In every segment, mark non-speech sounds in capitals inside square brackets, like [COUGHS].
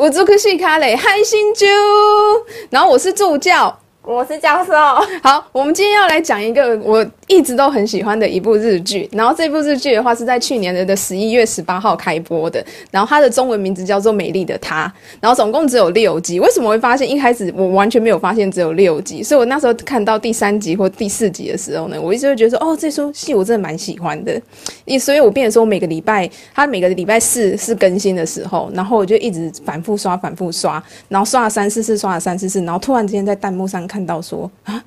我做克西卡雷嗨心啾，然后我是助教，我是教授。[LAUGHS] 好，我们今天要来讲一个我一直都很喜欢的一部日剧。然后这部日剧的话是在去年的的十一月十八号开播的。然后它的中文名字叫做《美丽的她》。然后总共只有六集。为什么会发现一开始我完全没有发现只有六集？所以我那时候看到第三集或第四集的时候呢，我一直会觉得说，哦，这出戏我真的蛮喜欢的。所以我变成说，每个礼拜它每个礼拜四是更新的时候，然后我就一直反复刷，反复刷，然后刷了三四次，刷了三四次，然后突然之间在弹幕上看看到说啊。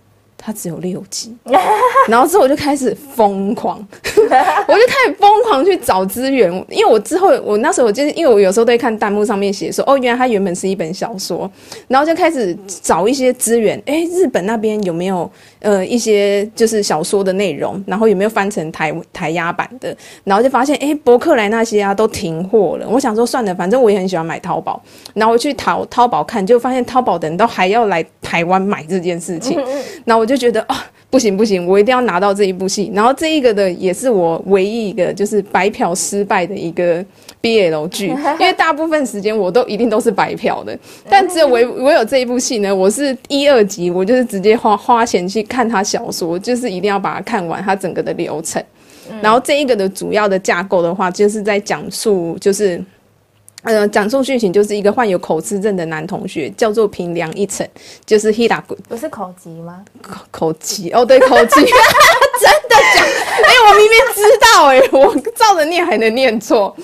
他只有六集，[LAUGHS] 然后之后我就开始疯狂，[LAUGHS] 我就开始疯狂去找资源，因为我之后我那时候我就是因为我有时候都会看弹幕上面写说，哦，原来它原本是一本小说，然后就开始找一些资源，哎，日本那边有没有呃一些就是小说的内容，然后有没有翻成台台压版的，然后就发现，诶，博客来那些啊都停货了，我想说算了，反正我也很喜欢买淘宝，然后我去淘淘宝看，就发现淘宝的人都还要来台湾买这件事情，然后我就。就觉得啊、哦，不行不行，我一定要拿到这一部戏。然后这一个的也是我唯一一个就是白嫖失败的一个 BL 剧，[LAUGHS] 因为大部分时间我都一定都是白嫖的。但只有唯唯有这一部戏呢，我是一二集，我就是直接花花钱去看他小说，就是一定要把它看完，它整个的流程。然后这一个的主要的架构的话，就是在讲述就是。呃，讲述剧情就是一个患有口吃症的男同学，叫做平良一成，就是 Hiraku，不是口疾吗？口口疾哦，对，口疾，[LAUGHS] 真的假？哎、欸，我明明知道、欸，哎，我照着念还能念错，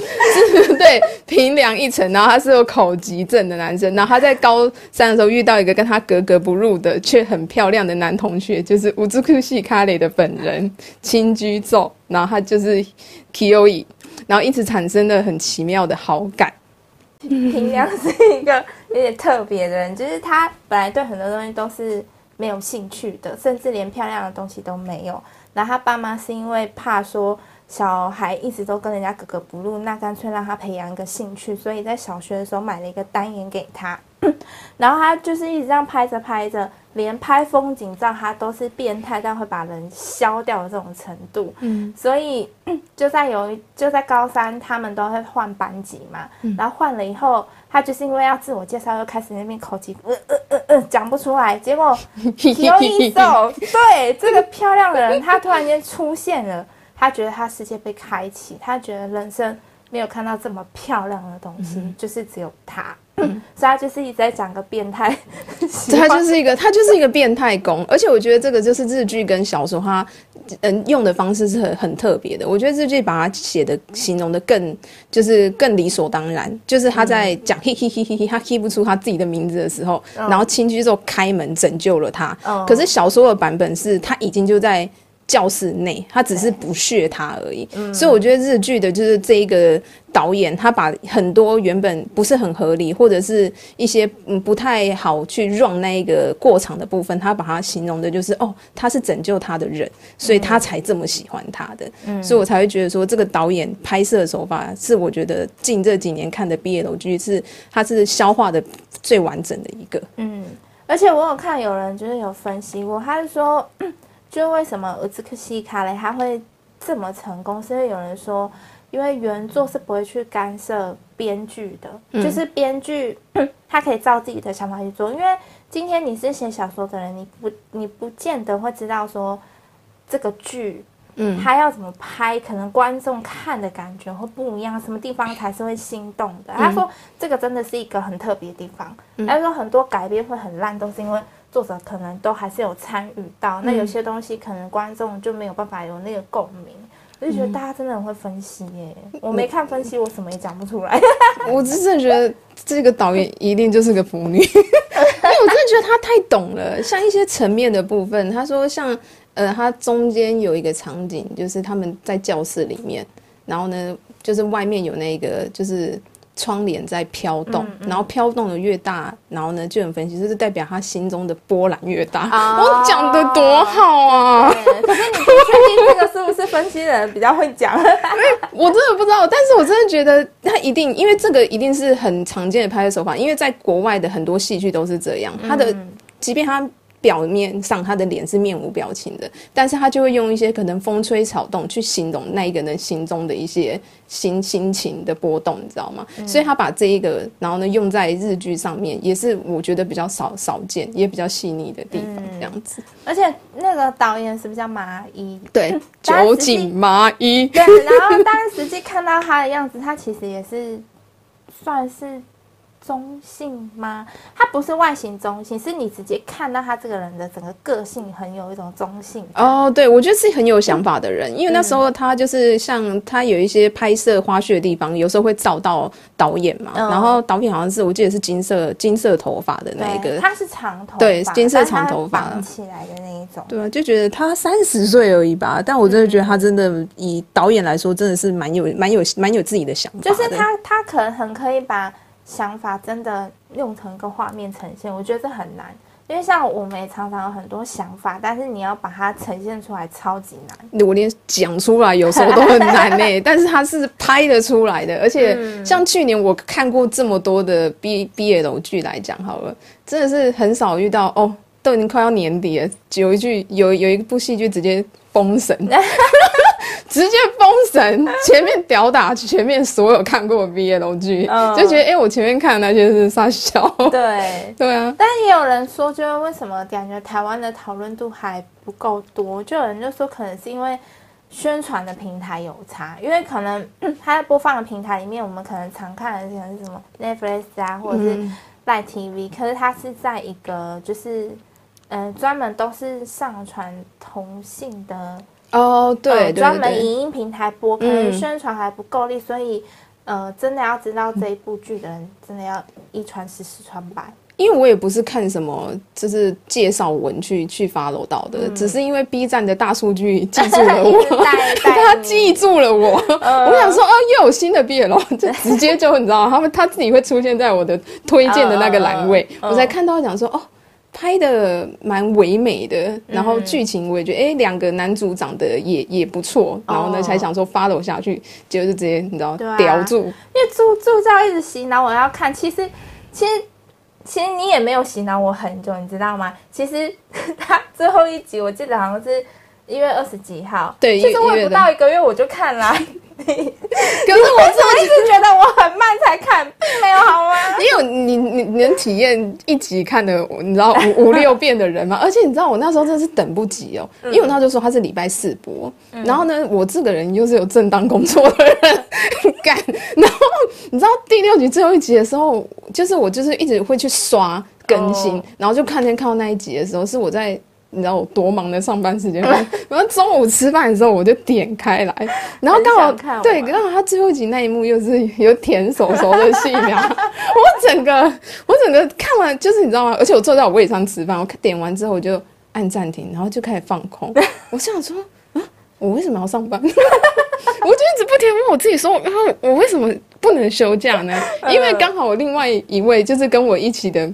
是，[LAUGHS] 对，平良一成，然后他是有口疾症的男生，然后他在高三的时候遇到一个跟他格格不入的却很漂亮的男同学，就是乌兹库西卡雷的本人 [LAUGHS] 青居奏，然后他就是 Kyoe，然后因此产生了很奇妙的好感。平良是一个有点特别的人，就是他本来对很多东西都是没有兴趣的，甚至连漂亮的东西都没有。然后他爸妈是因为怕说小孩一直都跟人家格格不入，那干脆让他培养一个兴趣，所以在小学的时候买了一个单眼给他。然后他就是一直这样拍着拍着。连拍风景照，他都是变态，但会把人消掉的这种程度。嗯，所以 [CLEARS THROAT] 就在有一就在高三，他们都会换班级嘛。嗯，然后换了以后，他就是因为要自我介绍，又开始那边口气，呃呃呃呃，讲不出来。结果有一种，[LAUGHS] 对这个漂亮的人，他突然间出现了，他觉得他世界被开启，他觉得人生没有看到这么漂亮的东西，嗯、就是只有他。嗯、[CLEARS THROAT] 所以他就是一直在讲个变态，[LAUGHS] 他就是一个他就是一个变态攻，而且我觉得这个就是日剧跟小说他嗯用的方式是很很特别的。我觉得日剧把它写的形容的更就是更理所当然，就是他在讲嘿嘿嘿嘿嘿，他 keep 不出他自己的名字的时候，然后青居之后开门拯救了他。可是小说的版本是他已经就在。教室内，他只是不屑他而已，嗯、所以我觉得日剧的就是这一个导演，他把很多原本不是很合理，或者是一些嗯不太好去 run 那一个过场的部分，他把它形容的就是哦，他是拯救他的人，所以他才这么喜欢他的，嗯、所以我才会觉得说这个导演拍摄手法是我觉得近这几年看的 BL 剧是他是消化的最完整的一个，嗯，而且我有看有人就是有分析过，他是说。就为什么《乌兹西卡雷》他会这么成功？是因为有人说，因为原作是不会去干涉编剧的，嗯、就是编剧 [COUGHS] 他可以照自己的想法去做。因为今天你是写小说的人，你不你不见得会知道说这个剧，嗯，他要怎么拍，可能观众看的感觉会不一样，什么地方才是会心动的？嗯、他说这个真的是一个很特别的地方。嗯、他说很多改编会很烂，都是因为。作者可能都还是有参与到，那有些东西可能观众就没有办法有那个共鸣。我就觉得大家真的很会分析耶，我没看分析，我什么也讲不出来。[LAUGHS] 我真的觉得这个导演一定就是个腐女，[LAUGHS] 因为我真的觉得他太懂了。像一些层面的部分，他说像呃，他中间有一个场景，就是他们在教室里面，然后呢，就是外面有那个就是。窗帘在飘动，嗯嗯、然后飘动的越大，然后呢就有分析，就是代表他心中的波澜越大。哦、我讲的多好啊！可是你不确定这个是不是分析的人比较会讲？我真的不知道，但是我真的觉得他一定，因为这个一定是很常见的拍摄手法，因为在国外的很多戏剧都是这样。他的，即便他表面上他的脸是面无表情的，但是他就会用一些可能风吹草动去形容那一个人心中的一些心心情的波动，你知道吗？嗯、所以他把这一个，然后呢用在日剧上面，也是我觉得比较少少见，也比较细腻的地方，这样子。而且那个导演是不是叫麻衣？对，[LAUGHS] 酒井麻衣。对，然后但是实际看到他的样子，他其实也是算是。中性吗？他不是外形中性，是你直接看到他这个人的整个个性很有一种中性。哦，对，我觉得是很有想法的人，嗯、因为那时候他就是像他有一些拍摄花絮的地方，有时候会照到导演嘛，嗯、然后导演好像是我记得是金色金色头发的那一个，他是长头发，对，金色长头发绑起来的那一种，对啊，就觉得他三十岁而已吧，但我真的觉得他真的以导演来说，真的是蛮有蛮有蛮有自己的想法，就是他他可能很可以把。想法真的用成一个画面呈现，我觉得这很难，因为像我们也常常有很多想法，但是你要把它呈现出来超级难。我连讲出来有时候都很难呢，[LAUGHS] 但是它是拍得出来的，而且像去年我看过这么多的 B BL 剧来讲好了，真的是很少遇到哦，都已经快要年底了，有一句有有一部戏剧直接封神。[LAUGHS] 直接封神，前面屌打前面所有看过的 BL 剧，嗯、就觉得哎、欸，我前面看的那些是傻笑。对 [LAUGHS] 对啊，但也有人说，就是为什么感觉台湾的讨论度还不够多？就有人就说，可能是因为宣传的平台有差，因为可能 [CLEARS THROAT] 它在播放的平台里面，我们可能常看的可能是什么 Netflix 啊，或者是 Line TV，、嗯、可是它是在一个就是嗯，专门都是上传同性的。哦，对，专、呃、门影音平台播，可能宣传还不够力，嗯、所以，呃，真的要知道这一部剧的人，真的要一传十，十传百。因为我也不是看什么就是介绍文去去 follow 到的，嗯、只是因为 B 站的大数据记住了我，[LAUGHS] 他记住了我，呃、我想说，哦，又有新的 B 了 [LAUGHS] 就直接就你知道，他们他自己会出现在我的推荐的那个栏位，呃、我才看到讲说，哦。拍的蛮唯美的，然后剧情我也觉得，哎、嗯，两个男主长得也也不错，然后呢，才想说 follow 下去，结果就直接你知道，啊、叼住。因为助助教一直洗脑我要看，其实其实其实你也没有洗脑我很久，你知道吗？其实 [LAUGHS] 他最后一集我记得好像是一月二十几号，对，其实我也不到一个月我就看了。可是我怎么一直觉得我很慢才看，并没有好吗？你有你你你能体验一集看的，你知道五五六遍的人吗？[LAUGHS] 而且你知道我那时候真的是等不及哦，因为我那时候说他是礼拜四播，然后呢，我这个人又是有正当工作的人，[LAUGHS] 干，然后你知道第六集最后一集的时候，就是我就是一直会去刷更新，然后就看见看到那一集的时候，是我在。你知道我多忙的上班时间，[LAUGHS] 然后中午吃饭的时候我就点开来，然后刚好对，刚好他最后一集那一幕又是有舔手手的戏苗，[LAUGHS] 我整个我整个看完就是你知道吗？而且我坐在我位上吃饭，我点完之后我就按暂停，然后就开始放空。[LAUGHS] 我想说啊，我为什么要上班？我就一直不停问我自己说，然后我为什么不能休假呢？因为刚好我另外一位就是跟我一起的。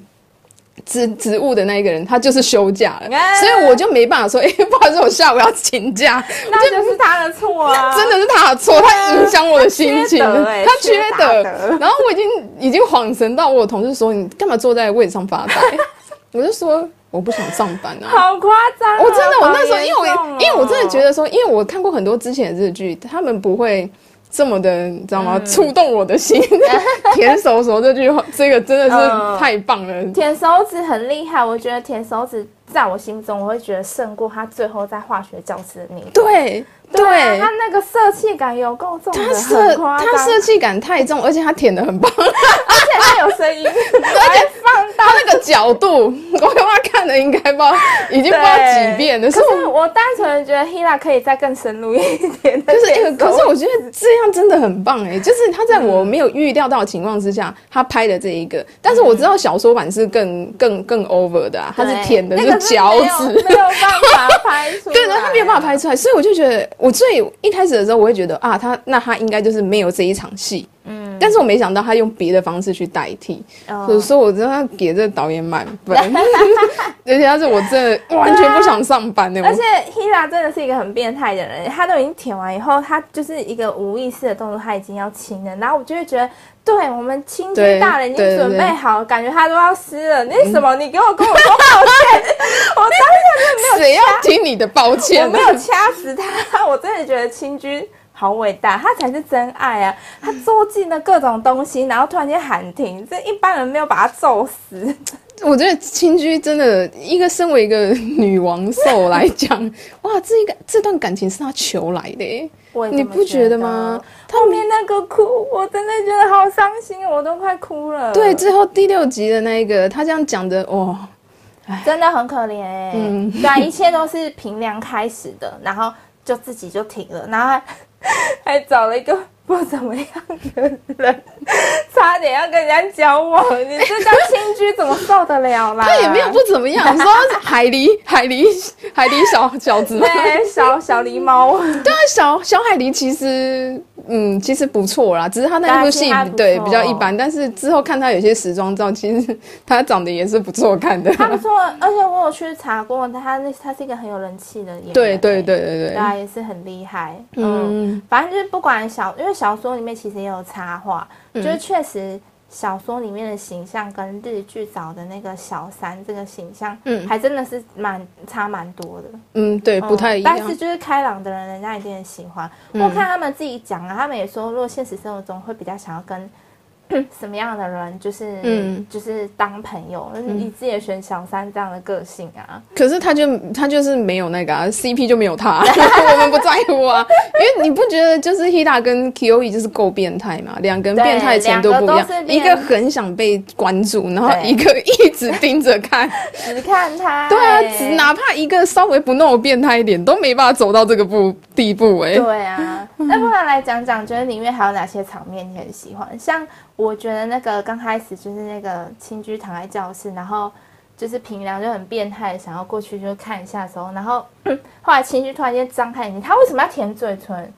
职职务的那一个人，他就是休假了，所以我就没办法说，[LAUGHS] 哎、欸，不好意思，我下午要请假，[LAUGHS] 那就是他的错啊，真的是他的错，他影响我的心情，他缺德。然后我已经已经恍神到，我同事说，你干嘛坐在位置上发呆？[LAUGHS] 我就说我不想上班啊，好夸张！我真的，我那时候因为我因为我真的觉得说，因为我看过很多之前的日剧，他们不会。这么的，你知道吗？触动我的心。[LAUGHS] 舔手手这句话，这个真的是太棒了。舔手指很厉害，我觉得舔手指在我心中，我会觉得胜过他最后在化学教室的那个。对。对，对。他那个色气感有够重，他色他色气感太重，而且他舔的很棒，而且他有声音，[LAUGHS] 而且放大。他那个角度，我刚刚看的应该不知道，已经不知道几遍了。可是我单纯觉得 Hila 可以再更深入一点，[LAUGHS] 就是，可是我觉得这样真的很棒哎，就是他在我没有预料到的情况之下，他拍的这一个，但是我知道小说版是更更更 over 的啊，他是舔的是脚趾，没有办法拍出来，[LAUGHS] 对的，他没有办法拍出来，所以我就觉得。我最一开始的时候，我会觉得啊，他那他应该就是没有这一场戏，嗯，嗯，但是我没想到他用别的方式去代替，所以说我真的给这个导演满分，[LAUGHS] 而且他是我真的完全不想上班的。而且 Hira 真的是一个很变态的人，他都已经舔完以后，他就是一个无意识的动作，他已经要亲了，然后我就会觉得。对我们亲军大人已经准备好，感觉他都要湿了。那什么？你给我跟我说抱歉，我当下真的没有。谁要听你的抱歉？[LAUGHS] 我没有掐死他，我真的觉得亲军好伟大，他才是真爱啊！他做尽了各种东西，然后突然间喊停，这一般人没有把他揍死。[LAUGHS] 我觉得青居真的一个身为一个女王兽来讲，[LAUGHS] 哇，这一个这段感情是他求来的。你不觉得吗？后面那个哭，我真的觉得好伤心，我都快哭了。对，最后第六集的那个，他这样讲的，哇，真的很可怜哎。嗯，对啊，一切都是平良开始的，然后就自己就停了，然后还找了一个。不怎么样的人，差点要跟人家交往，你这叫亲居怎么受得了啦？他也没有不怎么样，说海狸，[LAUGHS] 海狸，海狸小小子，对，小小狸猫。对啊，小小海狸其实，嗯，其实不错啦，只是他那部戏对比较一般，但是之后看他有些时装照，其实他长得也是不错看的。他不错，而且我有去查过，他那他是一个很有人气的演员，对对对对对，对啊，也是很厉害。嗯，反正就是不管小，因为。小说里面其实也有插画，嗯、就是确实小说里面的形象跟日剧找的那个小三这个形象，嗯，还真的是蛮差蛮多的。嗯，对，不太一样。但是就是开朗的人，人家一定很喜欢。嗯、我看他们自己讲啊，他们也说，如果现实生活中会比较想要跟。[COUGHS] 什么样的人就是嗯，就是当朋友，嗯、你自己也选小三这样的个性啊。可是他就他就是没有那个、啊、CP 就没有他，[LAUGHS] 我们不在乎啊。因为你不觉得就是 Hita 跟 Kyoe 就是够变态嘛？两个人变态程度不一样，一个很想被关注，然后一个一直盯着看，只看他。[LAUGHS] 对啊，只哪怕一个稍微不那么变态一点，都没办法走到这个步地步哎、欸。对啊，那不然来讲讲，觉得里面还有哪些场面你很喜欢？像。我觉得那个刚开始就是那个青居躺在教室，然后就是平良就很变态，想要过去就看一下的时候，然后后来青居突然间张开眼睛，他为什么要舔嘴唇？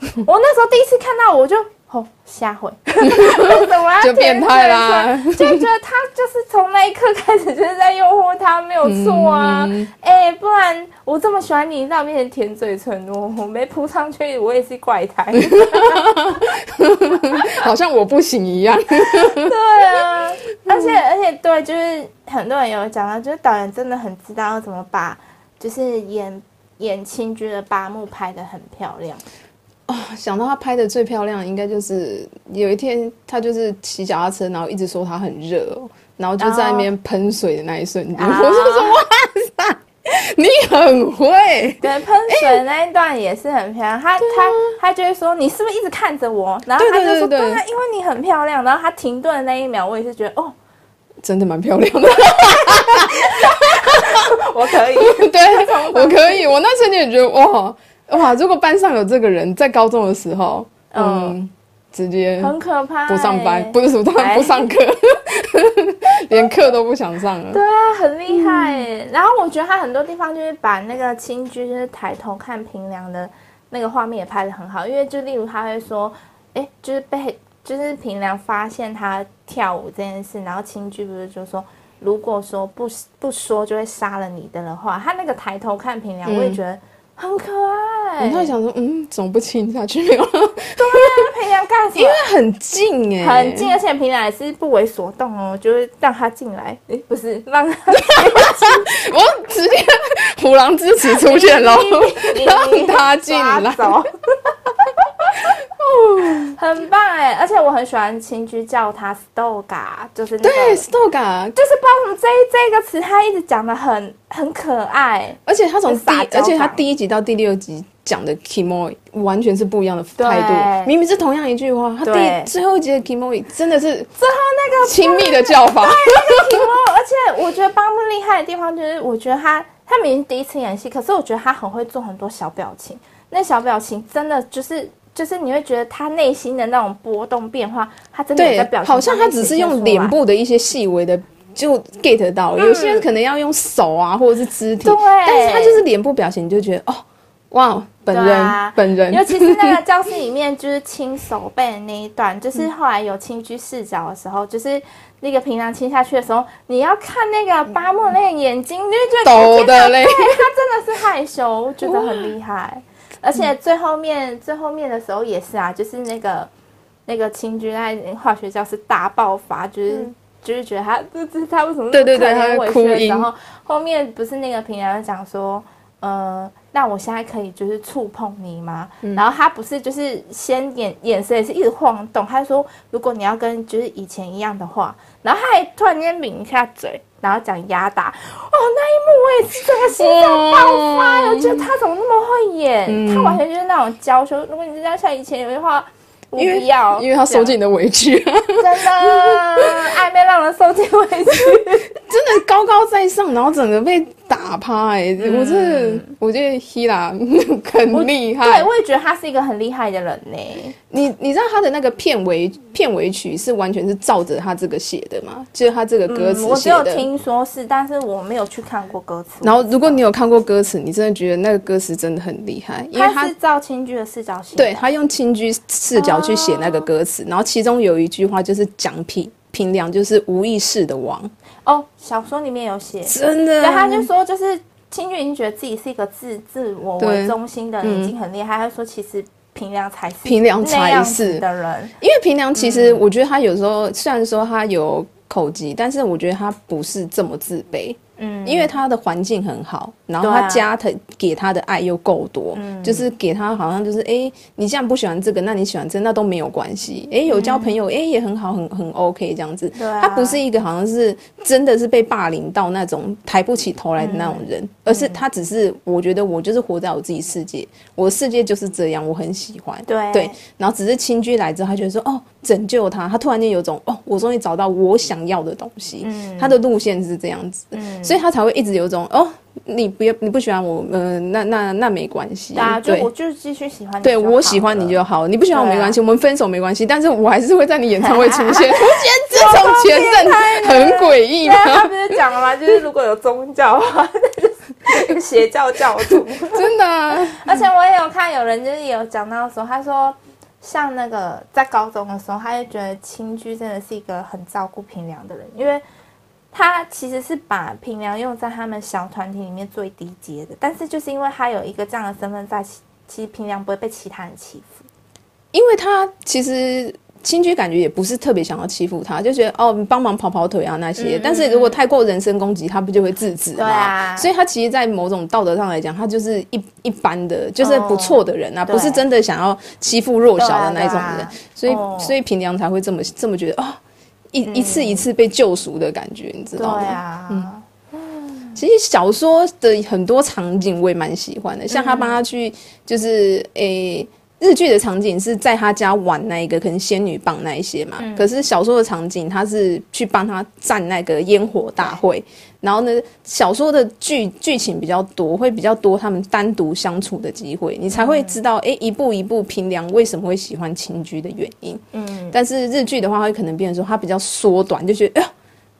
[LAUGHS] 我那时候第一次看到，我就。哦，下回 [LAUGHS] 为什么要就变态啦？[LAUGHS] 就觉得他就是从那一刻开始就是在诱惑他，没有错啊！哎、嗯欸，不然我这么喜欢你，在我面前舔嘴唇，我我没扑上去，我也是怪胎，[LAUGHS] 好像我不行一样。对啊，而且而且对，就是很多人有讲到，就是导演真的很知道要怎么把，就是演演清居的八木拍的很漂亮。哦，想到他拍的最漂亮，应该就是有一天他就是骑脚踏车，然后一直说他很热，然后就在那边喷水的那一瞬间，我就说哇塞，你很会。对，喷水的那一段也是很漂亮。他他他就会说，你是不是一直看着我？然后他就说对啊，因为你很漂亮。然后他停顿的那一秒，我也是觉得哦，真的蛮漂亮的。[LAUGHS] 我可以，[LAUGHS] 对，[LAUGHS] 我可以。我那瞬间也觉得哇。哇！如果班上有这个人，在高中的时候，嗯，嗯直接很可怕，不上班，不是什么不上课，[LAUGHS] 连课都不想上了。[LAUGHS] 对啊，很厉害。嗯、然后我觉得他很多地方就是把那个青居，就是抬头看平良的那个画面也拍的很好。因为就例如他会说，哎、欸，就是被就是平良发现他跳舞这件事，然后青居不是就说，如果说不不说就会杀了你的的话，他那个抬头看平良，我也觉得。很可爱，他想说，嗯，怎么不亲下去了？对啊，平良干什么？因为很近哎，很近，而且平良也是不为所动哦，就是让他进来。哎，不是让他，[LAUGHS] 我直接虎狼之词出现了，[LAUGHS] 让他进来。[LAUGHS] 很棒哎，而且我很喜欢青居叫他 Stoga，就是那个对 Stoga，就是不知道为什么这这个词他一直讲的很很可爱，而且他从第而且他第一集到第六集讲的 Kimoi 完全是不一样的态度，明明是同样一句话，他第最后一集的 Kimoi 真的是最后那个亲密的叫法，对 Kimoy，而且我觉得八木厉害的地方就是，我觉得他他明明第一次演戏，可是我觉得他很会做很多小表情，那小表情真的就是。就是你会觉得他内心的那种波动变化，他真的在表现，好像他只是用脸部的一些细微的就 get 到，嗯、有些人可能要用手啊或者是肢体，对，但是他就是脸部表情，你就觉得哦，哇，本人、啊、本人，尤其是那个教室里面就是亲手背的那一段，就是后来有亲居视角的时候，就是那个平常亲下去的时候，你要看那个巴莫那个眼睛，你就觉得 [LAUGHS] 抖的嘞，他真的是害羞，觉得很厉害。[LAUGHS] [LAUGHS] 而且最后面最后面的时候也是啊，就是那个那个清军在化学教室大爆发，就是、嗯、就是觉得他就是他为什么对对对，他会哭，然后后面不是那个平良讲说。呃，那我现在可以就是触碰你吗？嗯、然后他不是就是先眼眼神也是一直晃动，他说如果你要跟就是以前一样的话，然后他还突然间抿一下嘴，然后讲压打，哦，那一幕我也是这个心脏爆发，我觉得他怎么那么会演？嗯、他完全就是那种娇羞。如果你这样像以前有的话。因为要，因为他受尽的委屈，[LAUGHS] 真的暧昧让人受尽委屈，真的高高在上，然后整个被打趴哎、欸嗯！我是我觉得希拉很厉害，对，我也觉得他是一个很厉害的人呢、欸。你你知道他的那个片尾片尾曲是完全是照着他这个写的吗？就是他这个歌词。我只有听说是，但是我没有去看过歌词。然后如果你有看过歌词，你真的觉得那个歌词真的很厉害，因为他是照青居的视角写，对他用青居视角去写那个歌词、哦，然后其中有一句话就是讲平平凉就是无意识的王哦，小说里面有写，真的，对，他就说就是青俊已经觉得自己是一个自自我为中心的人，已经很厉害，他就说其实。平良才是平良才是的人，因为平良其实我觉得他有时候虽然说他有口疾，但是我觉得他不是这么自卑。嗯，因为他的环境很好，然后他家他给他的爱又够多，嗯，就是给他好像就是哎、欸，你既然不喜欢这个，那你喜欢这个，那都没有关系。哎、欸，有交朋友，哎、欸，也很好，很很 OK 这样子。对、啊，他不是一个好像是真的是被霸凌到那种抬不起头来的那种人，嗯、而是他只是我觉得我就是活在我自己世界，我的世界就是这样，我很喜欢。对对，然后只是亲居来之后，他觉得说哦，拯救他，他突然间有种哦，我终于找到我想要的东西。嗯，他的路线是这样子。嗯。所以他才会一直有种哦，你不要你不喜欢我，呃，那那那没关系啊，就我就是继续喜欢你，对我喜欢你就好，你不喜欢我没关系，我们分手没关系，但是我还是会在你演唱会出现。[LAUGHS] 我觉得这种前任很诡异嘛，他不是讲了吗？就是如果有宗教的话，那就是邪教教徒，[LAUGHS] 真的、啊。而且我也有看有人就是也有讲到说，他说像那个在高中的时候，他就觉得亲居真的是一个很照顾平良的人，因为。他其实是把平良用在他们小团体里面最低阶的，但是就是因为他有一个这样的身份在，其实平良不会被其他人欺负，因为他其实亲居感觉也不是特别想要欺负他，就觉得哦，帮忙跑跑腿啊那些，但是如果太过人身攻击，他不就会制止吗？所以他其实，在某种道德上来讲，他就是一一般的，就是不错的人啊，哦，不是真的想要欺负弱小的那一种人，啊啊，所以，哦，所以平良才会这么这么觉得哦。一一次一次被救赎的感觉，嗯，你知道吗？对啊，嗯，其实小说的很多场景我也蛮喜欢的，像他帮他去，就是诶、欸，日剧的场景是在他家玩那一个可能仙女棒那一些嘛，嗯，可是小说的场景他是去帮他站那个烟火大会。然后呢，小说的剧剧情比较多，会比较多他们单独相处的机会，你才会知道，哎、嗯，一步一步平良为什么会喜欢青居的原因。嗯，但是日剧的话，会可能变成说他比较缩短，就觉得，哎、呃，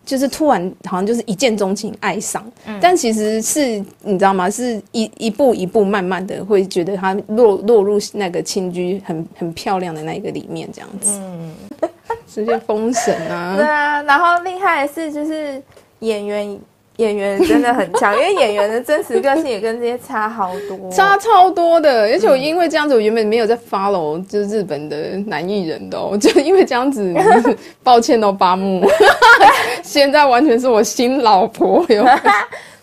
就是突然好像就是一见钟情爱上，嗯，但其实是你知道吗？是一一步一步慢慢的会觉得他落落入那个青居很很漂亮的那一个里面，这样子。嗯，[LAUGHS] 直接封神啊！对啊，然后厉害的是就是演员。演员真的很强，[LAUGHS] 因为演员的真实个性也跟这些差好多，差超多的。而且我因为这样子，我原本没有在 follow 就是日本的男艺人的，[LAUGHS] 就因为这样子，抱歉哦，八木，[LAUGHS] 现在完全是我新老婆哟。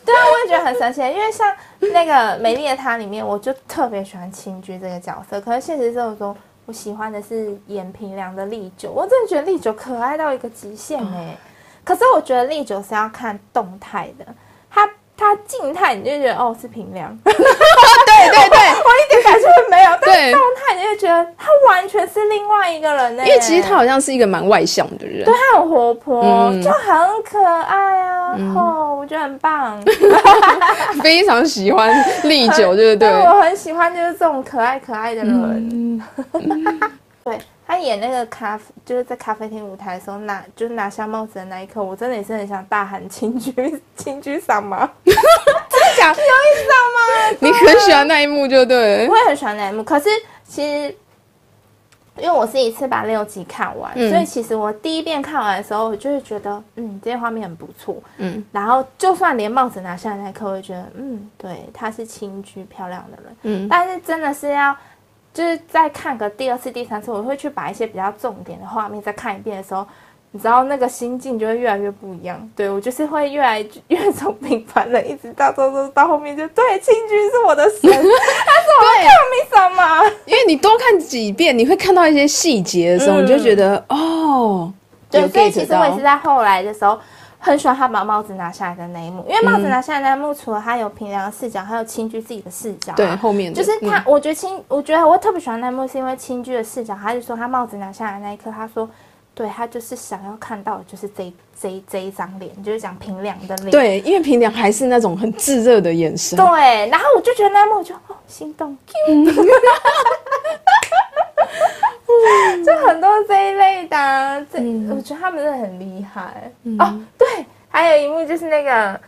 对啊，我也觉得很神奇，因为像那个《美丽的她》里面，我就特别喜欢青居这个角色。可是现实生活中，我喜欢的是演平良的利久，我真的觉得利久可爱到一个极限哎、欸。可是我觉得利久是要看动态的，他他静态你就觉得哦是平凉，[LAUGHS] [LAUGHS] 对对对，我，我一点感觉都没有。但是动态你就觉得他完全是另外一个人呢，因为其实他好像是一个蛮外向的人，对他很活泼、嗯，就很可爱啊，嗯、哦，我觉得很棒，[LAUGHS] 非常喜欢利久，对不对？我很喜欢就是这种可爱可爱的人，嗯、对。他演那个咖啡，就是在咖啡厅舞台的时候拿，就是拿下帽子的那一刻，我真的也是很想大喊“青居青居桑吗？[LAUGHS] ”真的讲，有意思吗？你很喜欢那一幕，就对。我也很喜欢那一幕，可是其实。因为我是一次把六集看完，嗯、所以其实我第一遍看完的时候，我就会觉得，嗯，这些画面很不错，嗯，然后就算连帽子拿下来那一刻，我会觉得，嗯，对，她是青居漂亮的人，嗯，但是真的是要，就是再看个第二次、第三次，我会去把一些比较重点的画面再看一遍的时候。你知道那个心境就会越来越不一样，对，我就是会越来越从平凡人一直到到到到后面就对，亲居是我的神，他是我的神明什么？因为你多看几遍，你会看到一些细节的时候，嗯、你就觉得哦，对，所以其实我也是在后来的时候很喜欢他把帽子拿下来的那一幕，因为帽子拿下来的那一幕，除了他有平良的视角，还有青居自己的视角、啊，对，后面就是他，嗯、我觉得青，我觉得我特别喜欢那一幕，是因为青居的视角，他就说他帽子拿下来那一刻，他说。对，他就是想要看到的就是这这这一张脸，就是讲平良的脸。对，因为平良还是那种很炙热的眼神。对，然后我就觉得那一幕我就哦心动，[LAUGHS] [LAUGHS] 就很多这一类的、啊，这、嗯、我觉得他们真的很厉害、嗯、哦。对，还有一幕就是那个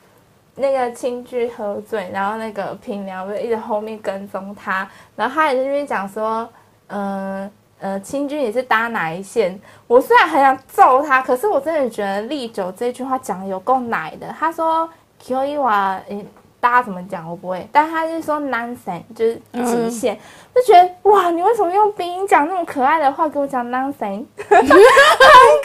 那个青居喝醉，然后那个平良就一直后面跟踪他，然后他也在那边讲说，嗯、呃。呃，亲居也是搭哪一线？我虽然很想揍他，可是我真的觉得利久这句话讲的有够奶的。他说 “Q 瓦”，诶，大家怎么讲我不会，但他就说 “nonsense”，就是极限。嗯。就觉得哇，你为什么用鼻音讲那么可爱的话给我讲 nonsense，[LAUGHS] [LAUGHS] [LAUGHS] 很可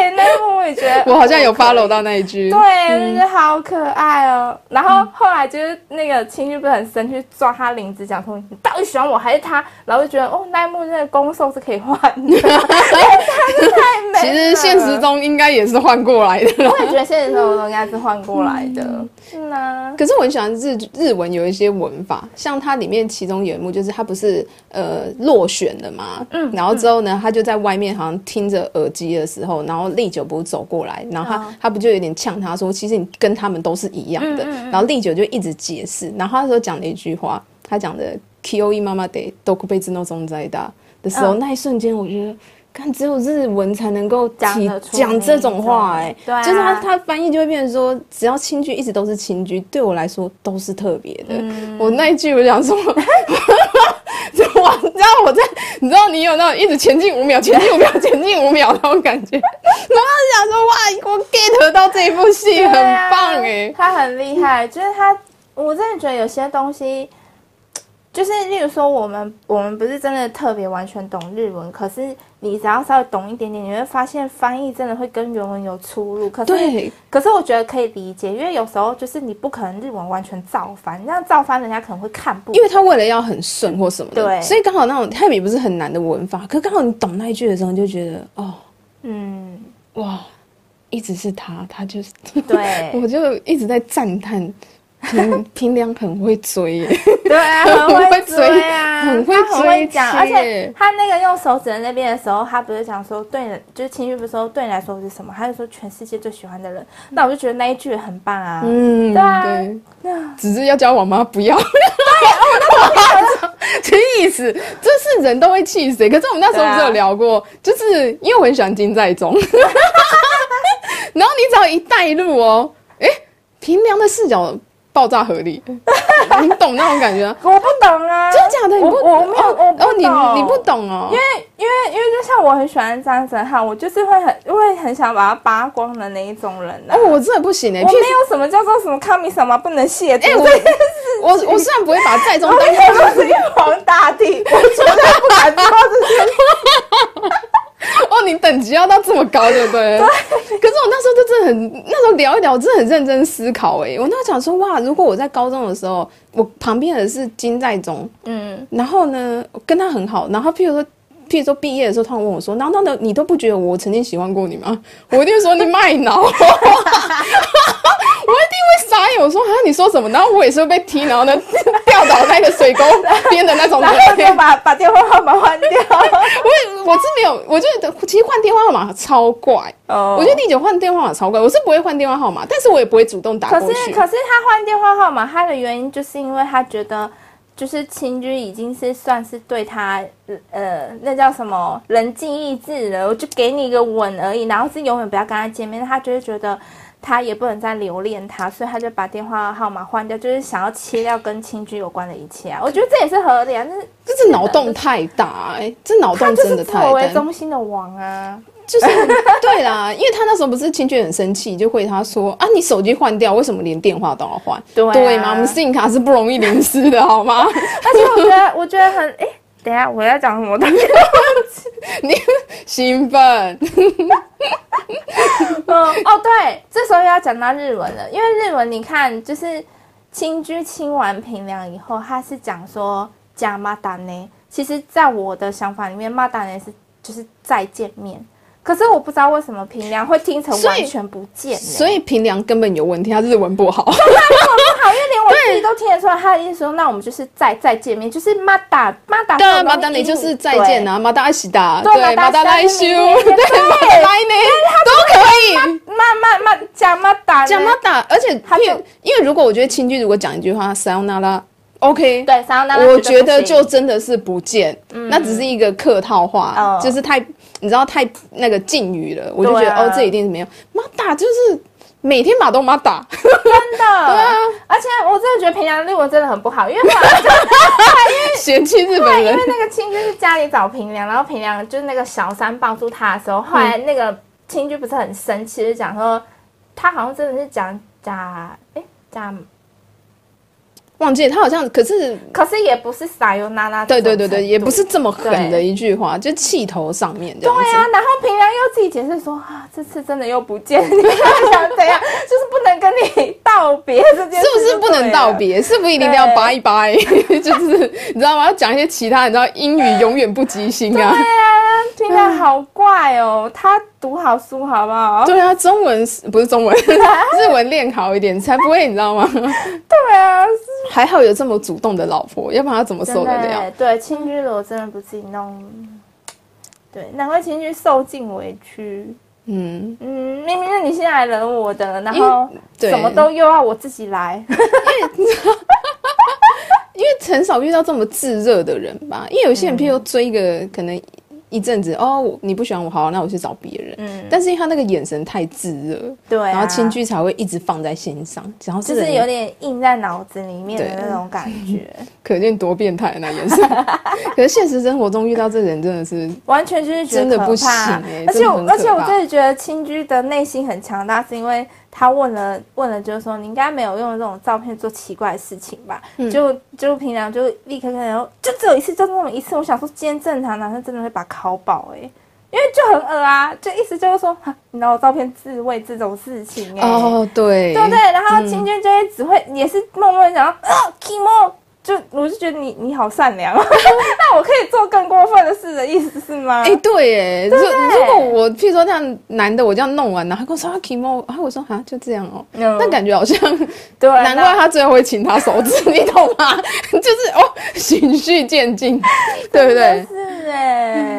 爱。那一幕我也觉得，[LAUGHS] 我好像有 follow 到那一句，对，嗯、就是好可爱哦。然后后来就是那个青玉不是很生气，抓他领子讲说你到底喜欢我还是他？然后就觉得哦，那一幕那个攻受是可以换的，[LAUGHS] 他是太美。其实现实中应该也是换过来的，我也觉得现实生活中应该是换过来的。嗯、是呢。可是我很喜欢日日文有一些文法，像它里面其中有一幕就是他不是。是呃落选了嘛，嗯，然后之后呢，他就在外面好像听着耳机的时候，然后利久不是走过来，然后他、哦、他不就有点呛他说，其实你跟他们都是一样的，嗯嗯嗯、然后丽九就一直解释，然后他说讲了一句话，他讲的 “Kyo i mama de doku bezu no zonzai da” 的时候，哦、那一瞬间我觉得。看，只有日文才能够讲讲这种话，欸，哎，啊、就是他他翻译就会变成说，只要亲居一直都是亲居，对我来说都是特别的。嗯、我那一句我想说，[LAUGHS] [LAUGHS] 就哇，你知道我在，你知道你有那种一直前进五秒，前进五秒，前进五秒那种感觉，然后想说哇，我 get 到这一部戏很棒哎，欸，他很厉害，就是他，我真的觉得有些东西。就是，例如说，我们我们不是真的特别完全懂日文，可是你只要稍微懂一点点，你会发现翻译真的会跟原文有出入。可是，可是我觉得可以理解，因为有时候就是你不可能日文完全照翻，那样照翻人家可能会看不懂。因为他为了要很顺或什么的，对，所以刚好那种泰米不是很难的文法，可刚好你懂那一句的时候，你就觉得哦，嗯，哇，一直是他，他就是对，[LAUGHS] 我就一直在赞叹。平平良很会追。耶，对啊，很会追啊，[LAUGHS] 很会追讲，而且他那个用手指的那边的时候，他不是讲说对，就是情绪不是说对你来说是什么，他就说全世界最喜欢的人，那我就觉得那一句很棒啊，嗯，对啊，对，只是要交往吗？不要，对，我那时候气死，就是人都会气死，可是我们那时候不是有聊过，就是因为我很喜欢金在中，[LAUGHS] 然后你只要一带入哦，哎，平良的视角。爆炸合理，[LAUGHS] 你懂那种感觉？我不懂啊，真的假的？我我没有，我不懂。你你不懂哦，因为因为因为就像我很喜欢张哲瀚，我就是会很会很想把他扒光的那一种人。哦，我真的不行哎，我没有什么叫做什么康米什么不能亵渎。我我我虽然不会把在中 [LAUGHS] 当成是玉皇大帝，[LAUGHS] 我绝对不敢说这些。哦，你等级要到这么高，对不对？对。可是我那时候就真的很，那时候聊一聊，我真的很认真思考。哎，我那时候想说，哇，如果我在高中的时候，我旁边的是金在中，嗯，然后呢，跟他很好，然后譬如说。譬如说毕业的时候，他们问我说：“难道的你都不觉得我曾经喜欢过你吗？”我一定会说你卖脑，[LAUGHS] 我一定会傻眼。我说：“啊，你说什么？”然后我也是会被踢，然后呢掉到那个水沟边的那种。[LAUGHS] 然后就把把电话号码换掉。[LAUGHS] 我我是没有，我觉得其实换电话号码超怪。哦，我觉得丽姐换电话号码超怪。我是不会换电话号码，但是我也不会主动打过去。可是可是他换电话号码，他的原因就是因为他觉得。就是清居已经是算是对他，呃，那叫什么仁尽义志了，我就给你一个吻而已，然后是永远不要跟他见面，他就是觉得他也不能再留恋他，所以他就把电话号码换掉，就是想要切掉跟清居有关的一切啊。我觉得这也是合理啊，但是这是脑洞太大哎、欸，这脑洞真的太大。他就是为中心的王啊。就是对啦，因为他那时候不是清居很生气，就回他说啊，你手机换掉，为什么连电话都要换？对、啊、对吗？我们 SIM 卡是不容易流失的，好吗？而且我觉得，我觉得很哎，等一下我要讲什么东西？[LAUGHS] 你兴奋？[LAUGHS] 嗯哦，对，这时候又要讲到日文了，因为日文你看，就是清居亲完平良以后，他是讲说加马达呢。其实，在我的想法里面，马达呢是就是再见面。可是我不知道为什么平良会听成完全不见，所以平良根本有问题，他日文不好。对，他日文不好，因为连我自己都听得出来。他的意思说，那我们就是再再见面，就是马达马达。对，马达你就是再见啊，马达阿西达，对，马达来修，对，马达来呢，都可以。马马马讲马达，讲马达，而且他就因为如果我觉得清居如果讲一句话，撒由那拉。OK，对，撒由那拉，我觉得就真的是不见，那只是一个客套话，就是太。你知道太那个禁语了，我就觉得、啊、哦，这一定是没有。马打就是每天马都马打，真的。[LAUGHS] 对啊，而且我真的觉得平良日文真的很不好，因为因为 [LAUGHS] [LAUGHS] 嫌弃日本人。因为那个清居是家里找平良，然后平良就是那个小三帮助他的时候，后来那个亲居不是很生气，就讲说他好像真的是讲假哎假。忘记他好像，可是可是也不是撒由那拉，对对对对，也不是这么狠的一句话，就气头上面。对啊，然后平良又自己解释说啊，这次真的又不见，你 [LAUGHS] 想怎样？就是不能跟你道别这件事，是不是不能道别？是不是一定要拜一掰？[LAUGHS] 就是你知道吗？要讲一些其他，你知道英语永远不吉星啊。对啊，听起来好怪哦。他读好书好不好？对啊，中文不是中文，[LAUGHS] 日文练好一点才不会，你知道吗？对啊。还好有这么主动的老婆，要不然他怎么受得了？对，青居罗真的不自己弄，对，难怪青居受尽委屈。嗯嗯，明明是你先来惹我的，然后什么都又要我自己来。[LAUGHS] 因为很少遇到这么炙热的人吧？因为有些人譬如追一个可能。一阵子哦，你不喜欢我，好，那我去找别人。嗯，但是因为他那个眼神太炙热，对、啊，然后清居才会一直放在心上，然后就是有点印在脑子里面的那种感觉，[LAUGHS] 可见多变态那眼神。[LAUGHS] 可是现实生活中遇到这人真的是完全就是真的不行哎，而且我而且我真的觉得清居的内心很强大，是因为。他问了问了，就是说你应该没有用这种照片做奇怪的事情吧？嗯、就就平常就立刻看到，就只有一次，就那么一次。我想说，今天正常男生真的会把他拷爆哎，因为就很恶啊，就意思就是说，你拿我照片自慰这种事情哎。哦，对，对不对？然后清娟就会只会、嗯、也是默默想要啊，Kimo。就我就觉得你你好善良，[LAUGHS] 那我可以做更过分的事的意思是吗？哎、欸，对，哎，如如果我譬如说那样男的，我这样弄完，然后他跟我说啊，Kimo，然后我说啊，就这样哦，那、嗯、感觉好像 [LAUGHS] 对，难怪他最后会请他手指，[LAUGHS] 你懂吗？就是哦，循序渐进，对不对？是哎。嗯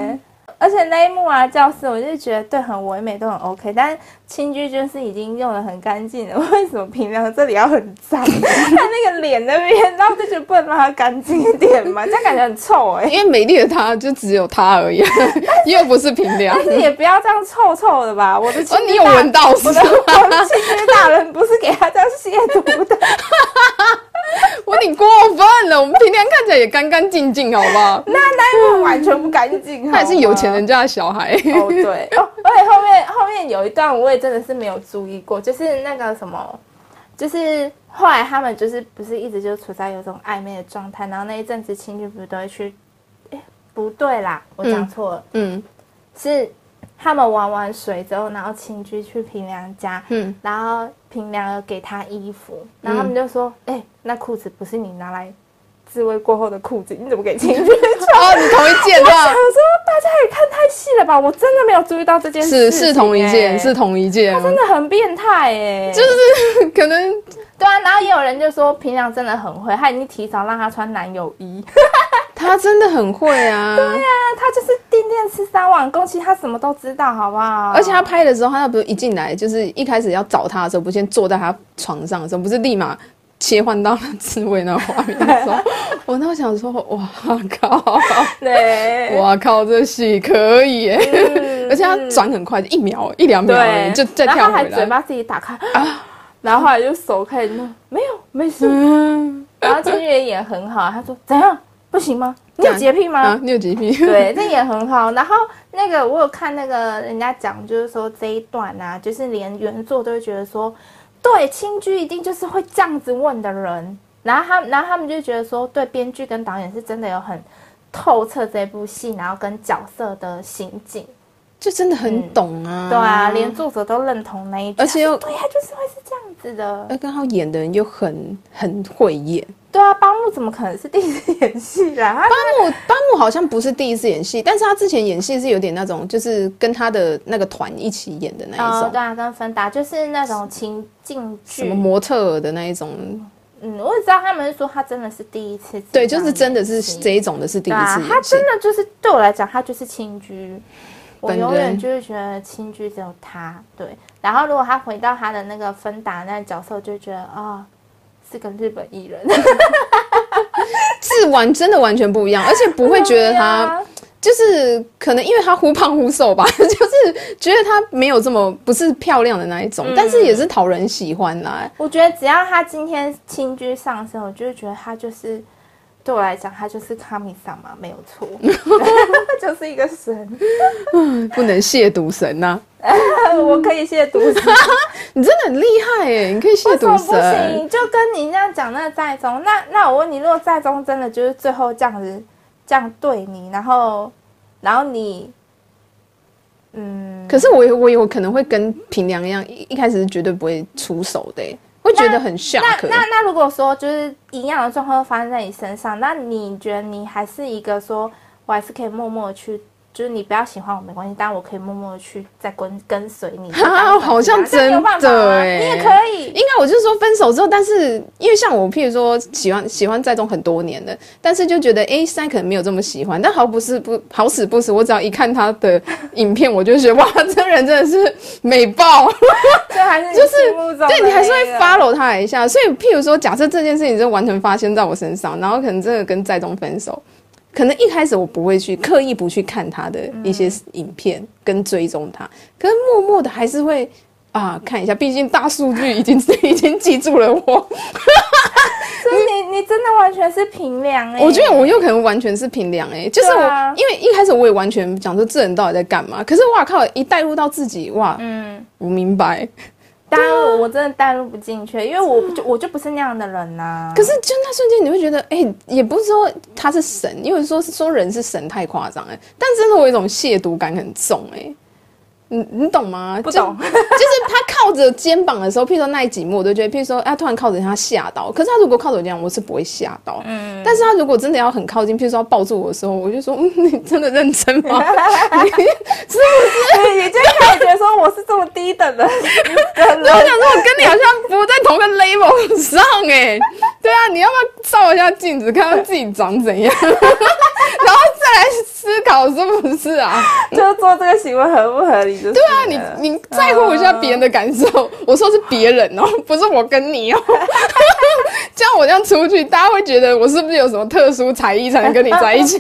而且那一幕啊，教室我就觉得对很唯美，都很 OK。但是清居就是已经用的很干净了，为什么平常这里要很脏？[LAUGHS] 他那个脸那边，然后就觉得不能让它干净一点嘛？这样感觉很臭哎、欸。因为美丽的她就只有她而已，又不是平凉。但是也不要这样臭臭的吧？我的哦、你有闻到是吗？我的清居大人不是给他这样亵渎的。[LAUGHS] 我挺过分了，我们平良看起来也干干净净，好不好？那那一幕完全不干净，[LAUGHS] 他也是有钱人家的小孩。哦，对哦，而且后面后面有一段我也真的是没有注意过，就是那个什么，就是后来他们就是不是一直就处在有种暧昧的状态，然后那一阵子情侣不是都会去，哎，不对啦，我讲错了，嗯，嗯是。他们玩完水之后，然后清居去平良家，嗯，然后平良给他衣服，然后他们就说：“哎、嗯欸，那裤子不是你拿来自慰过后的裤子，你怎么给清居穿？” [LAUGHS] 哦，你同一件吗？我想说大家也看太细了吧，我真的没有注意到这件事、欸。是是同一件，是同一件，他真的很变态哎、欸，就是可能对啊。然后也有人就说平良真的很会，他已经提早让他穿男友衣。[LAUGHS] 他真的很会啊！对啊，他就是电电吃三碗公，其实他什么都知道，好不好？而且他拍的时候，他那不是一进来就是一开始要找他的时候，不先坐在他床上的时候，不是立马切换到了刺猬那画面的时候，[LAUGHS] 我那想说，哇靠，对，哇靠，这戏可以耶，嗯、而且他转很快，一秒一两秒就再跳回来，嘴巴自己打开啊，然后后来就手开始弄，没有没事，嗯、然后金俊也演很好，他说怎样不行吗？你有洁癖吗？啊、你有洁癖？对，[LAUGHS] 那也很好。然后那个我有看那个人家讲，就是说这一段啊，就是连原作都会觉得说，对，青居一定就是会这样子问的人。然后他，然后他们就觉得说，对，编剧跟导演是真的有很透彻这部戏，然后跟角色的心境，就真的很懂啊。嗯、对啊，连作者都认同那一句，而且又对，他就是会是这样子的。而刚好演的人又很很会演。对啊，八木怎么可能是第一次演戏啦？八木八木好像不是第一次演戏，但是他之前演戏是有点那种，就是跟他的那个团一起演的那一种。哦、对啊，跟芬达就是那种情境剧，什么模特儿的那一种。嗯，我也知道他们是说他真的是第一次。对，就是真的是这一种的是第一次。他真的就是对我来讲，他就是青居。我永远就是觉得青居只有他。对，然后如果他回到他的那个芬达那个角色，就觉得啊。哦是跟日本艺人，是完真的完全不一样，而且不会觉得他 [LAUGHS] 就是可能因为他忽胖忽瘦吧，[LAUGHS] 就是觉得他没有这么不是漂亮的那一种，嗯、但是也是讨人喜欢啦。我觉得只要他今天轻居上身，我就会觉得他就是。对我来讲，他就是卡米桑嘛，没有错，[LAUGHS] 就是一个神，[LAUGHS] 不能亵渎神呐、啊。[LAUGHS] 我可以亵渎神，你真的很厉害耶！你可以亵渎神，不行，就跟你这样讲那个在中，那那我问你，如果在中真的就是最后这样子这样对你，然后然后你，嗯，可是我我有可能会跟平良一样，一一开始是绝对不会出手的。会觉得很像。那那那如果说就是一样的状况发生在你身上，那你觉得你还是一个说，我还是可以默默的去。就是你不要喜欢我没关系，但我可以默默的去再跟跟随你。[LAUGHS] 啊，好像真的哎，你也可以。应该我就是说分手之后，但是因为像我，譬如说喜欢喜欢在中很多年的，但是就觉得哎，现在可能没有这么喜欢。但好不是不好死不死，我只要一看他的 [LAUGHS] 影片，我就觉得哇，这人真的是美爆。[LAUGHS] 这还是就是对你还是会 follow 他一下。所以譬如说，假设这件事情就完全发生在我身上，然后可能真的跟在中分手。可能一开始我不会去刻意不去看他的一些影片跟追踪他，可是默默的还是会啊看一下，毕竟大数据已经已经记住了我。[LAUGHS] 所以你你真的完全是平良哎、欸！我觉得我有可能完全是平良哎、欸，就是我、啊、因为一开始我也完全讲说这人到底在干嘛，可是哇靠，一带入到自己哇，嗯，我明白。带入我真的带入不进去，因为我就我就不是那样的人呐、啊。可是就那瞬间，你会觉得，哎、欸，也不是说他是神，因为说是说人是神太夸张哎，但真的我有一种亵渎感很重哎。你你懂吗？不懂，就，就是他靠着肩膀的时候，譬如说那一集幕，我都觉得，譬如说，啊，突然靠着他吓到。可是他如果靠着我这样，我是不会吓到。嗯。但是他如果真的要很靠近，譬如说要抱住我的时候，我就说，嗯，[LAUGHS] 你真的认真吗？[LAUGHS] 你是不是？你就开始觉得说我是这么低等的人？我想说，我跟你好像不在同个 level 上哎。对啊，你要不要照一下镜子，看看自己长怎样，[LAUGHS] 然后再来思考是不是啊？就做这个行为合不合理？对啊，你你在乎一下别人的感受。Uh, [LAUGHS] 我说是别人哦，不是我跟你哦。[LAUGHS] 这样我这样出去，大家会觉得我是不是有什么特殊才艺才能跟你在一起？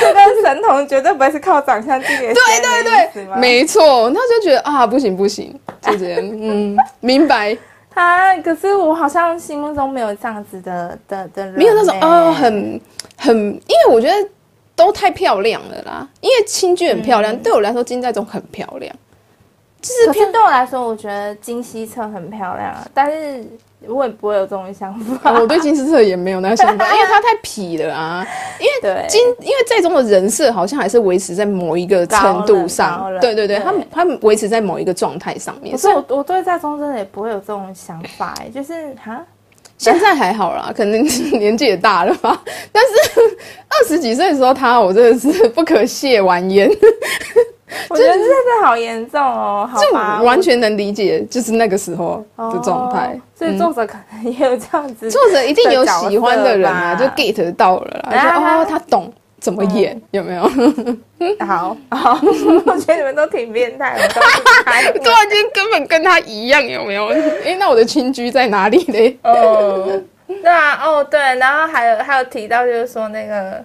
这个神童绝对不会是靠长相进。[LAUGHS] 对对对，没错。他就觉得啊，不行不行，就这样。嗯，明白。啊，可是我好像心目中没有这样子的的的人，没有那种哦，很很，因为我觉得。都太漂亮了啦，因为青剧很漂亮，嗯、对我来说金在中很漂亮。就是偏对我来说，我觉得金希澈很漂亮，但是我也不会有这种想法。我对金希澈也没有那个想法，[LAUGHS] 因为他太痞了啊。因为金，因为在中的人设好像还是维持在某一个程度上，对对对，对他们他们维持在某一个状态上面。所以我我对在中真的也不会有这种想法，哎，就是哈。现在还好啦，可能 [LAUGHS] 年纪也大了吧。但是 [LAUGHS] 二十几岁的时候，他我真的是不可亵玩焉。我 [LAUGHS] 觉得真的好严重哦，就完全能理解，就是那个时候的状态。所以作者可能也有这样子，作者一定有喜欢的人啊，就 get 到了啦。然后哦，他懂怎么演，嗯、有没有？好 [LAUGHS] 好，[LAUGHS] [LAUGHS] 我觉得你们都挺变态的，突然间根本跟他一样，有没有？哎、欸，那我的亲居在哪里嘞？哦，对啊，哦对，然后还有还有提到就是说那个。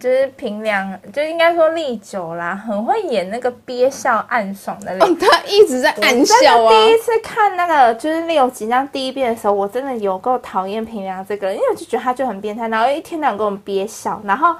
就是平良，就应该说立久啦，很会演那个憋笑暗爽的。哦，他一直在暗笑啊！第一次看那个就是六集那第一遍的时候，我真的有够讨厌平良这个人，因为我就觉得他就很变态，然后一天到晚跟我们憋笑，然后，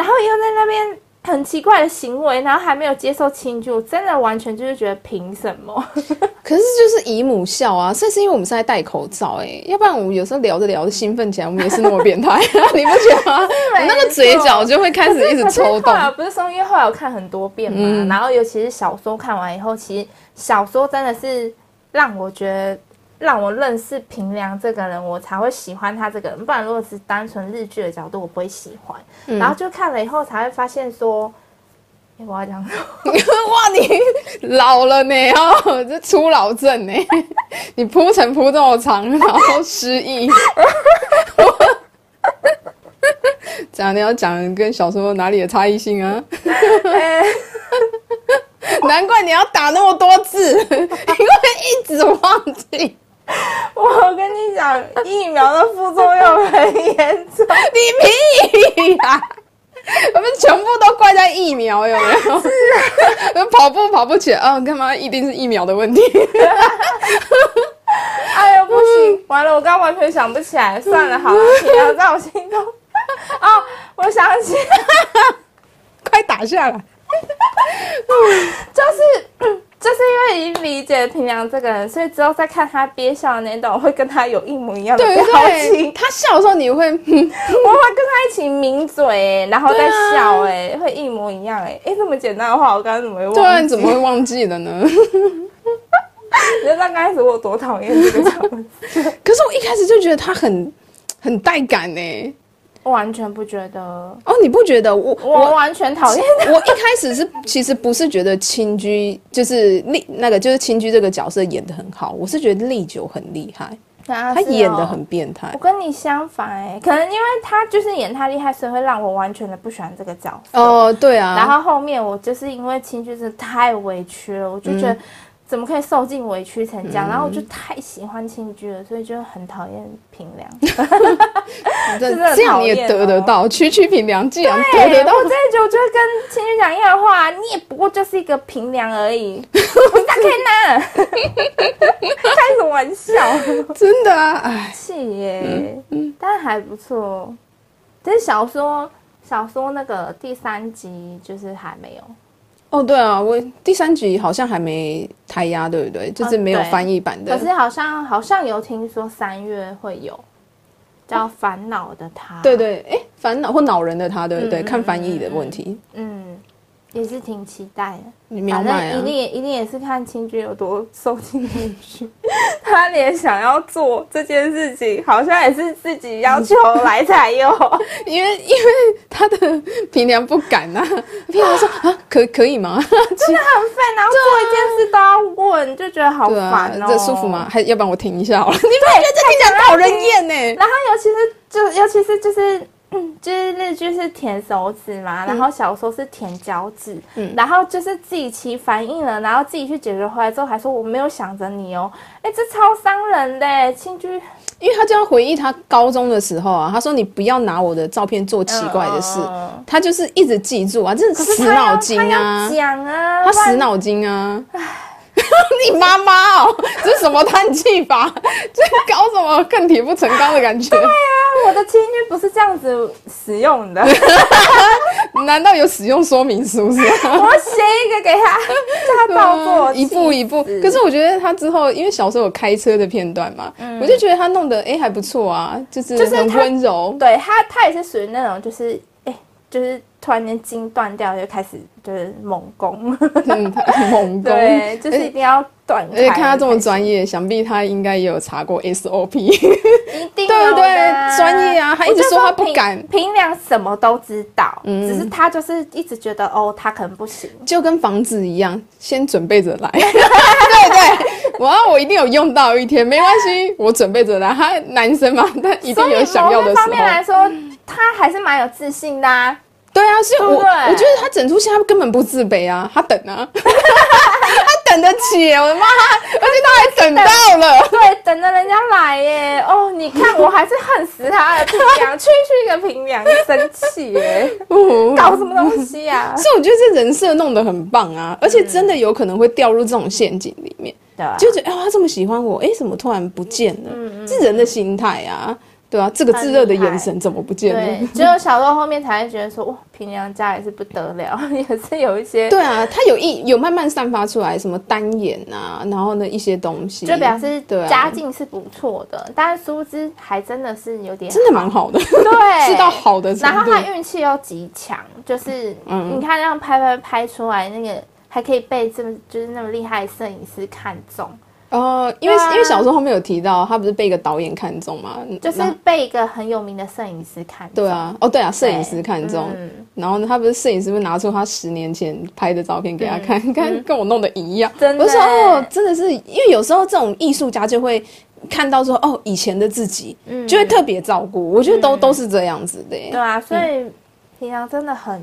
然后又在那边。很奇怪的行为，然后还没有接受亲眷，真的完全就是觉得凭什么？[LAUGHS] 可是就是姨母笑啊，这是因为我们是在戴口罩哎、欸，要不然我们有时候聊着聊着兴奋起来，我们也是那么变态，[LAUGHS] 你不觉得吗？我那个嘴角就会开始一直抽动。不是说因为后来我看很多遍嘛，嗯、然后尤其是小说看完以后，其实小说真的是让我觉得。让我认识平良这个人，我才会喜欢他这个人。不然，如果是单纯日剧的角度，我不会喜欢。嗯、然后就看了以后，才会发现说，欸、我要讲？[LAUGHS] 哇，你老了呢哦，这初老症呢？你铺陈铺这么长，然后失忆。讲你要讲跟小说哪里的差异性啊？欸 [LAUGHS] [LAUGHS] 难怪你要打那么多字，因为一直忘记。[LAUGHS] 我跟你讲，疫苗的副作用很严重。[LAUGHS] 你屁呀！我们全部都怪在疫苗，有没有？是啊，跑步跑不起来啊？干嘛？一定是疫苗的问题。[LAUGHS] 哎呦，不行！完了，我刚完全想不起来。算了，好了，不要在我心中。哦，我想起来，快打下来。就是。就是因为已经理解平良这个人，所以之后再看他憋笑的那段，我会跟他有一模一样的表情。对对，他笑的时候，你会，[LAUGHS] 我会跟他一起抿嘴，然后再笑，哎，会一模一样，哎，哎，这么简单的话，我刚刚怎么会忘记？对，怎么会忘记了呢？你知道刚开始我多讨厌这个角色，[LAUGHS] 可是我一开始就觉得他很很带感呢。我完全不觉得哦，你不觉得我我，完全讨厌我一开始是其实不是觉得青居就是利那个就是青居这个角色演的很好，我是觉得利九很厉害，他演的很变态。我跟你相反哎、欸，可能因为他就是演太厉害，所以会让我完全的不喜欢这个角色。哦，对啊。然后后面我就是因为青居是太委屈了，我就觉得。嗯怎么可以受尽委屈成这样？嗯、然后我就太喜欢亲居了，所以就很讨厌平良。[LAUGHS] 这样你也得得到，区区平良竟然得得到，我这一局我就会跟亲居讲一样的话，你也不过就是一个平良而已。打开呢？[LAUGHS] 开什么玩笑？真的啊，哎，气耶！但还不错。但是小说小说那个第三集就是还没有。哦，对啊，我第三集好像还没台压，对不对？就是没有翻译版的。可是好像好像有听说三月会有叫《烦恼的他》。对对，哎，烦恼或恼人的他，对不对？看翻译的问题。嗯，也是挺期待的。你明白啊？一定一定也是看亲居有多受尽委屈，[LAUGHS] 他连想要做这件事情，好像也是自己要求来才有，[LAUGHS] 因为因为他的平良不敢啊，[LAUGHS] 平良说啊，可可以吗？真的很烦，然后做一件事都要问，就觉得好烦哦。这舒服吗？还要不然我停一下好了。你不觉得这听起来讨人厌呢？然后尤其是就尤其是就是。嗯，[CLEARS THROAT] 就是日剧是舔手指嘛，然后小说是舔脚趾，嗯，然后就是自己起反应了，然后自己去解决回来之后还说我没有想着你哦，哎，这超伤人的亲居，因为他就要回忆他高中的时候啊，他说你不要拿我的照片做奇怪的事，嗯、他就是一直记住啊，这是死脑筋啊，讲啊，他死脑筋啊。[LAUGHS] 你妈妈哦，这是什么叹气法？这搞什么恨铁不成钢的感觉？对呀、啊，我的亲居不是这样子使用的。[LAUGHS] 难道有使用说明书是吗？我写一个给他，叫他照做，一步一步。可是我觉得他之后，因为小时候有开车的片段嘛，嗯、我就觉得他弄得哎、欸、还不错啊，就是很温柔。对他，他也是属于那种就是哎、欸，就是。突然间筋断掉，就开始就是猛攻，嗯、猛攻，[LAUGHS] 对，就是一定要断开。而且看他这么专业，想必他应该也有查过 SOP，一定对不对？专业啊，他一直说他不敢。平良什么都知道，嗯、只是他就是一直觉得哦，他可能不行，就跟房子一样，先准备着来。对 [LAUGHS] 对，我我一定有用到一天，没关系，我准备着来。他男生嘛，他一定有想要的时候。方面来说，他还是蛮有自信的啊。对啊，所以我我觉得他整出戏他根本不自卑啊，他等啊，[LAUGHS] 他等得起，我的妈，而且他还等到了，对，等着人家来耶。哦，你看我还是恨死他了，平凉区区一个平凉，生气耶，[LAUGHS] 搞什么东西啊？[LAUGHS] 所以我觉得这人设弄得很棒啊，而且真的有可能会掉入这种陷阱里面，就觉得哎、欸，他这么喜欢我，哎、欸，怎么突然不见了？嗯嗯，是人的心态啊。对啊，这个炙热的眼神怎么不见了？对，只有小到后面才会觉得说，哇，平凉家也是不得了，[LAUGHS] 也是有一些。对啊，他有一有慢慢散发出来什么单眼啊，然后呢一些东西，就表示家境是不错的，啊、但是殊不知还真的是有点真的蛮好的，[LAUGHS] 对，是到好的。然后他运气又极强，就是你看那样拍拍拍出来，那个还可以被这么就是那么厉害的摄影师看中。哦，因为、啊、因为小说后面有提到，他不是被一个导演看中嘛，就是被一个很有名的摄影师看中。对啊，哦对啊，摄影师看中，嗯、然后呢，他不是摄影师，不是拿出他十年前拍的照片给他看，嗯、[LAUGHS] 看跟我弄的一样。真的，我说哦，真的是，因为有时候这种艺术家就会看到说，哦，以前的自己，嗯，就会特别照顾。我觉得都、嗯、都是这样子的。对啊，所以平常真的很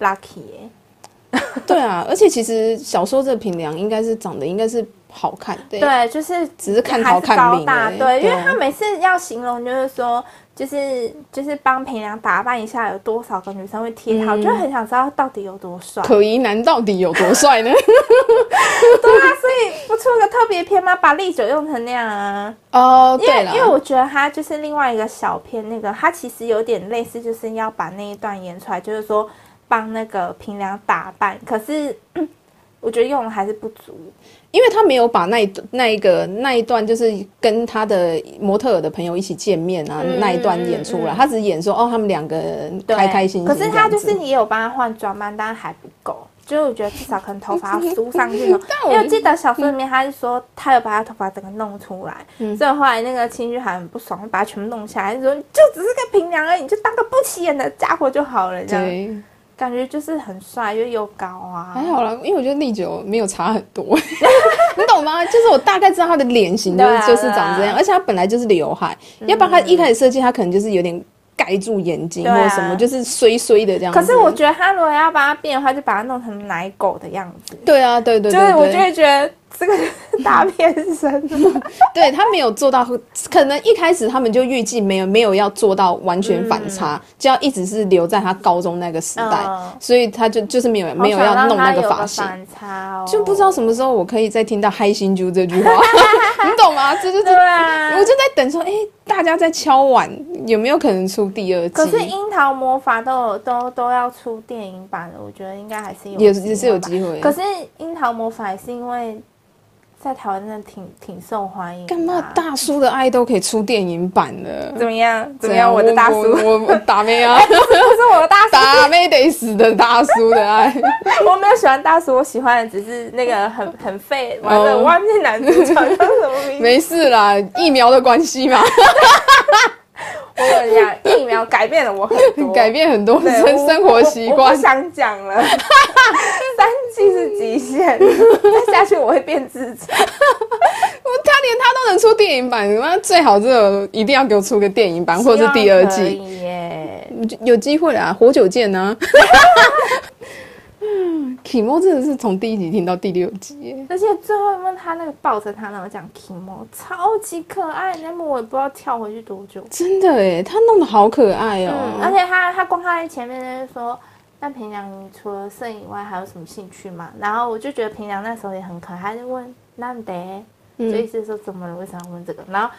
lucky 耶。[LAUGHS] 对啊，而且其实小说这平凉应该是长得应该是。好看，对，对，就是只是看好看高大，对，因为他每次要形容，就是说，就是就是帮平良打扮一下，有多少个女生会贴他，我就很想知道到底有多帅。可疑男到底有多帅呢？[LAUGHS] 对啊，所以不出个特别篇吗？把丽酒用成那样啊？哦，对了，因为我觉得他就是另外一个小篇，那个他其实有点类似，就是要把那一段演出来，就是说帮那个平良打扮，可是。我觉得用的还是不足，因为他没有把那一那一个那一段，就是跟他的模特儿的朋友一起见面啊，嗯、那一段演出来，嗯、他只演说哦，他们两个人开开心心。可是他就是也有帮他换装扮，但是还不够，就是我觉得至少可能头发要梳上去。[LAUGHS] 因为我记得小说里面他是说他有把他头发整个弄出来，嗯、所以后来那个青居还很不爽，把他全部弄下来，就说就只是个平凉而已，你就当个不起眼的家伙就好了，这样。感觉就是很帅，又又高啊，还好啦，因为我觉得丽九没有差很多，[LAUGHS] 你懂吗？就是我大概知道他的脸型就是就是长这样，而且他本来就是刘海，要不然他一开始设计他可能就是有点盖住眼睛或什么，就是衰衰的这样。可是我觉得他如果要把它变的话，就把它弄成奶狗的样子。对啊，对对，就是我就会觉得。这个 [LAUGHS] 大变身，[LAUGHS] 对他没有做到，可能一开始他们就预计没有没有要做到完全反差，嗯、就要一直是留在他高中那个时代，嗯、所以他就就是没有没有要弄那个发型，反差哦、就不知道什么时候我可以再听到“嗨新啾”这句话，[LAUGHS] 你懂吗？这就是，对啊、我就在等说，哎，大家在敲碗，有没有可能出第二季？可是樱桃魔法都有都都要出电影版了，我觉得应该还是有，也也是有机会。可是樱桃魔法也是因为。在台湾真的挺挺受欢迎。干嘛大叔的爱都可以出电影版了？怎么样？怎么样？我的大叔，我我打妹啊！[LAUGHS] 不是我的大叔，打妹得死的大叔的爱。[LAUGHS] 我没有喜欢大叔，我喜欢的只是那个很 [LAUGHS] 很废，完了，我忘记男主角叫什么名字。没事啦，疫苗的关系嘛。[LAUGHS] 我跟你讲，疫苗改变了我很多，[LAUGHS] 改变很多生生活习惯。不想讲了，[LAUGHS] 三季是极限，再下去我会变智障。我他连他都能出电影版，那最好这个一定要给我出个电影版，或者是第二季。耶，有机会啊，活久见呢。嗯，Kimo 真的是从第一集听到第六集，而且最后一幕他那个抱着他，然后讲 Kimo 超级可爱，那幕我也不知道跳回去多久。真的哎，他弄得好可爱哦、喔嗯！而且他他光他在前面就说，那平良你除了摄影以外还有什么兴趣吗？然后我就觉得平良那时候也很可爱，他就问难得，嗯、就意思说怎么了？为什么要问这个？然后。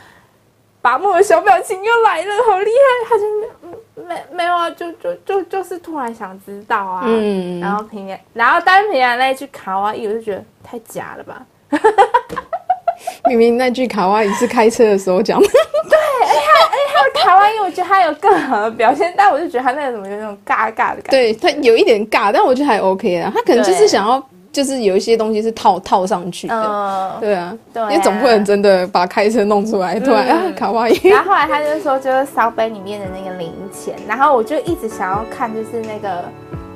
拔木的小表情又来了，好厉害！他就没没有啊，就就就就是突然想知道啊，嗯，然后平凉，然后单平凉那句卡哇伊，我就觉得太假了吧。[LAUGHS] 明明那句卡哇伊是开车的时候讲的，[LAUGHS] 对，哎他哎他的卡哇伊，我觉得他有更好的表现，但我就觉得他那个怎么有那种尬尬的感觉，对他有一点尬，但我觉得还 OK 啊，他可能就是想要。就是有一些东西是套套上去的，嗯、对啊，对啊，因为总不能真的把开车弄出来，突然、嗯、啊卡哇伊。然后后来他就说，就是烧杯里面的那个零钱，然后我就一直想要看，就是那个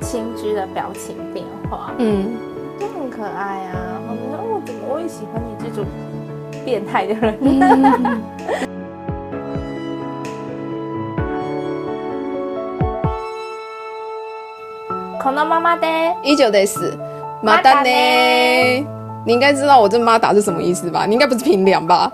青居的表情变化，嗯，就很可爱啊。我觉得，哦，我怎么会喜欢你这种变态的人？嗯 このままで依旧得死， 马丹呢？你应该知道我这马达是什么意思吧？你应该不是平凉吧？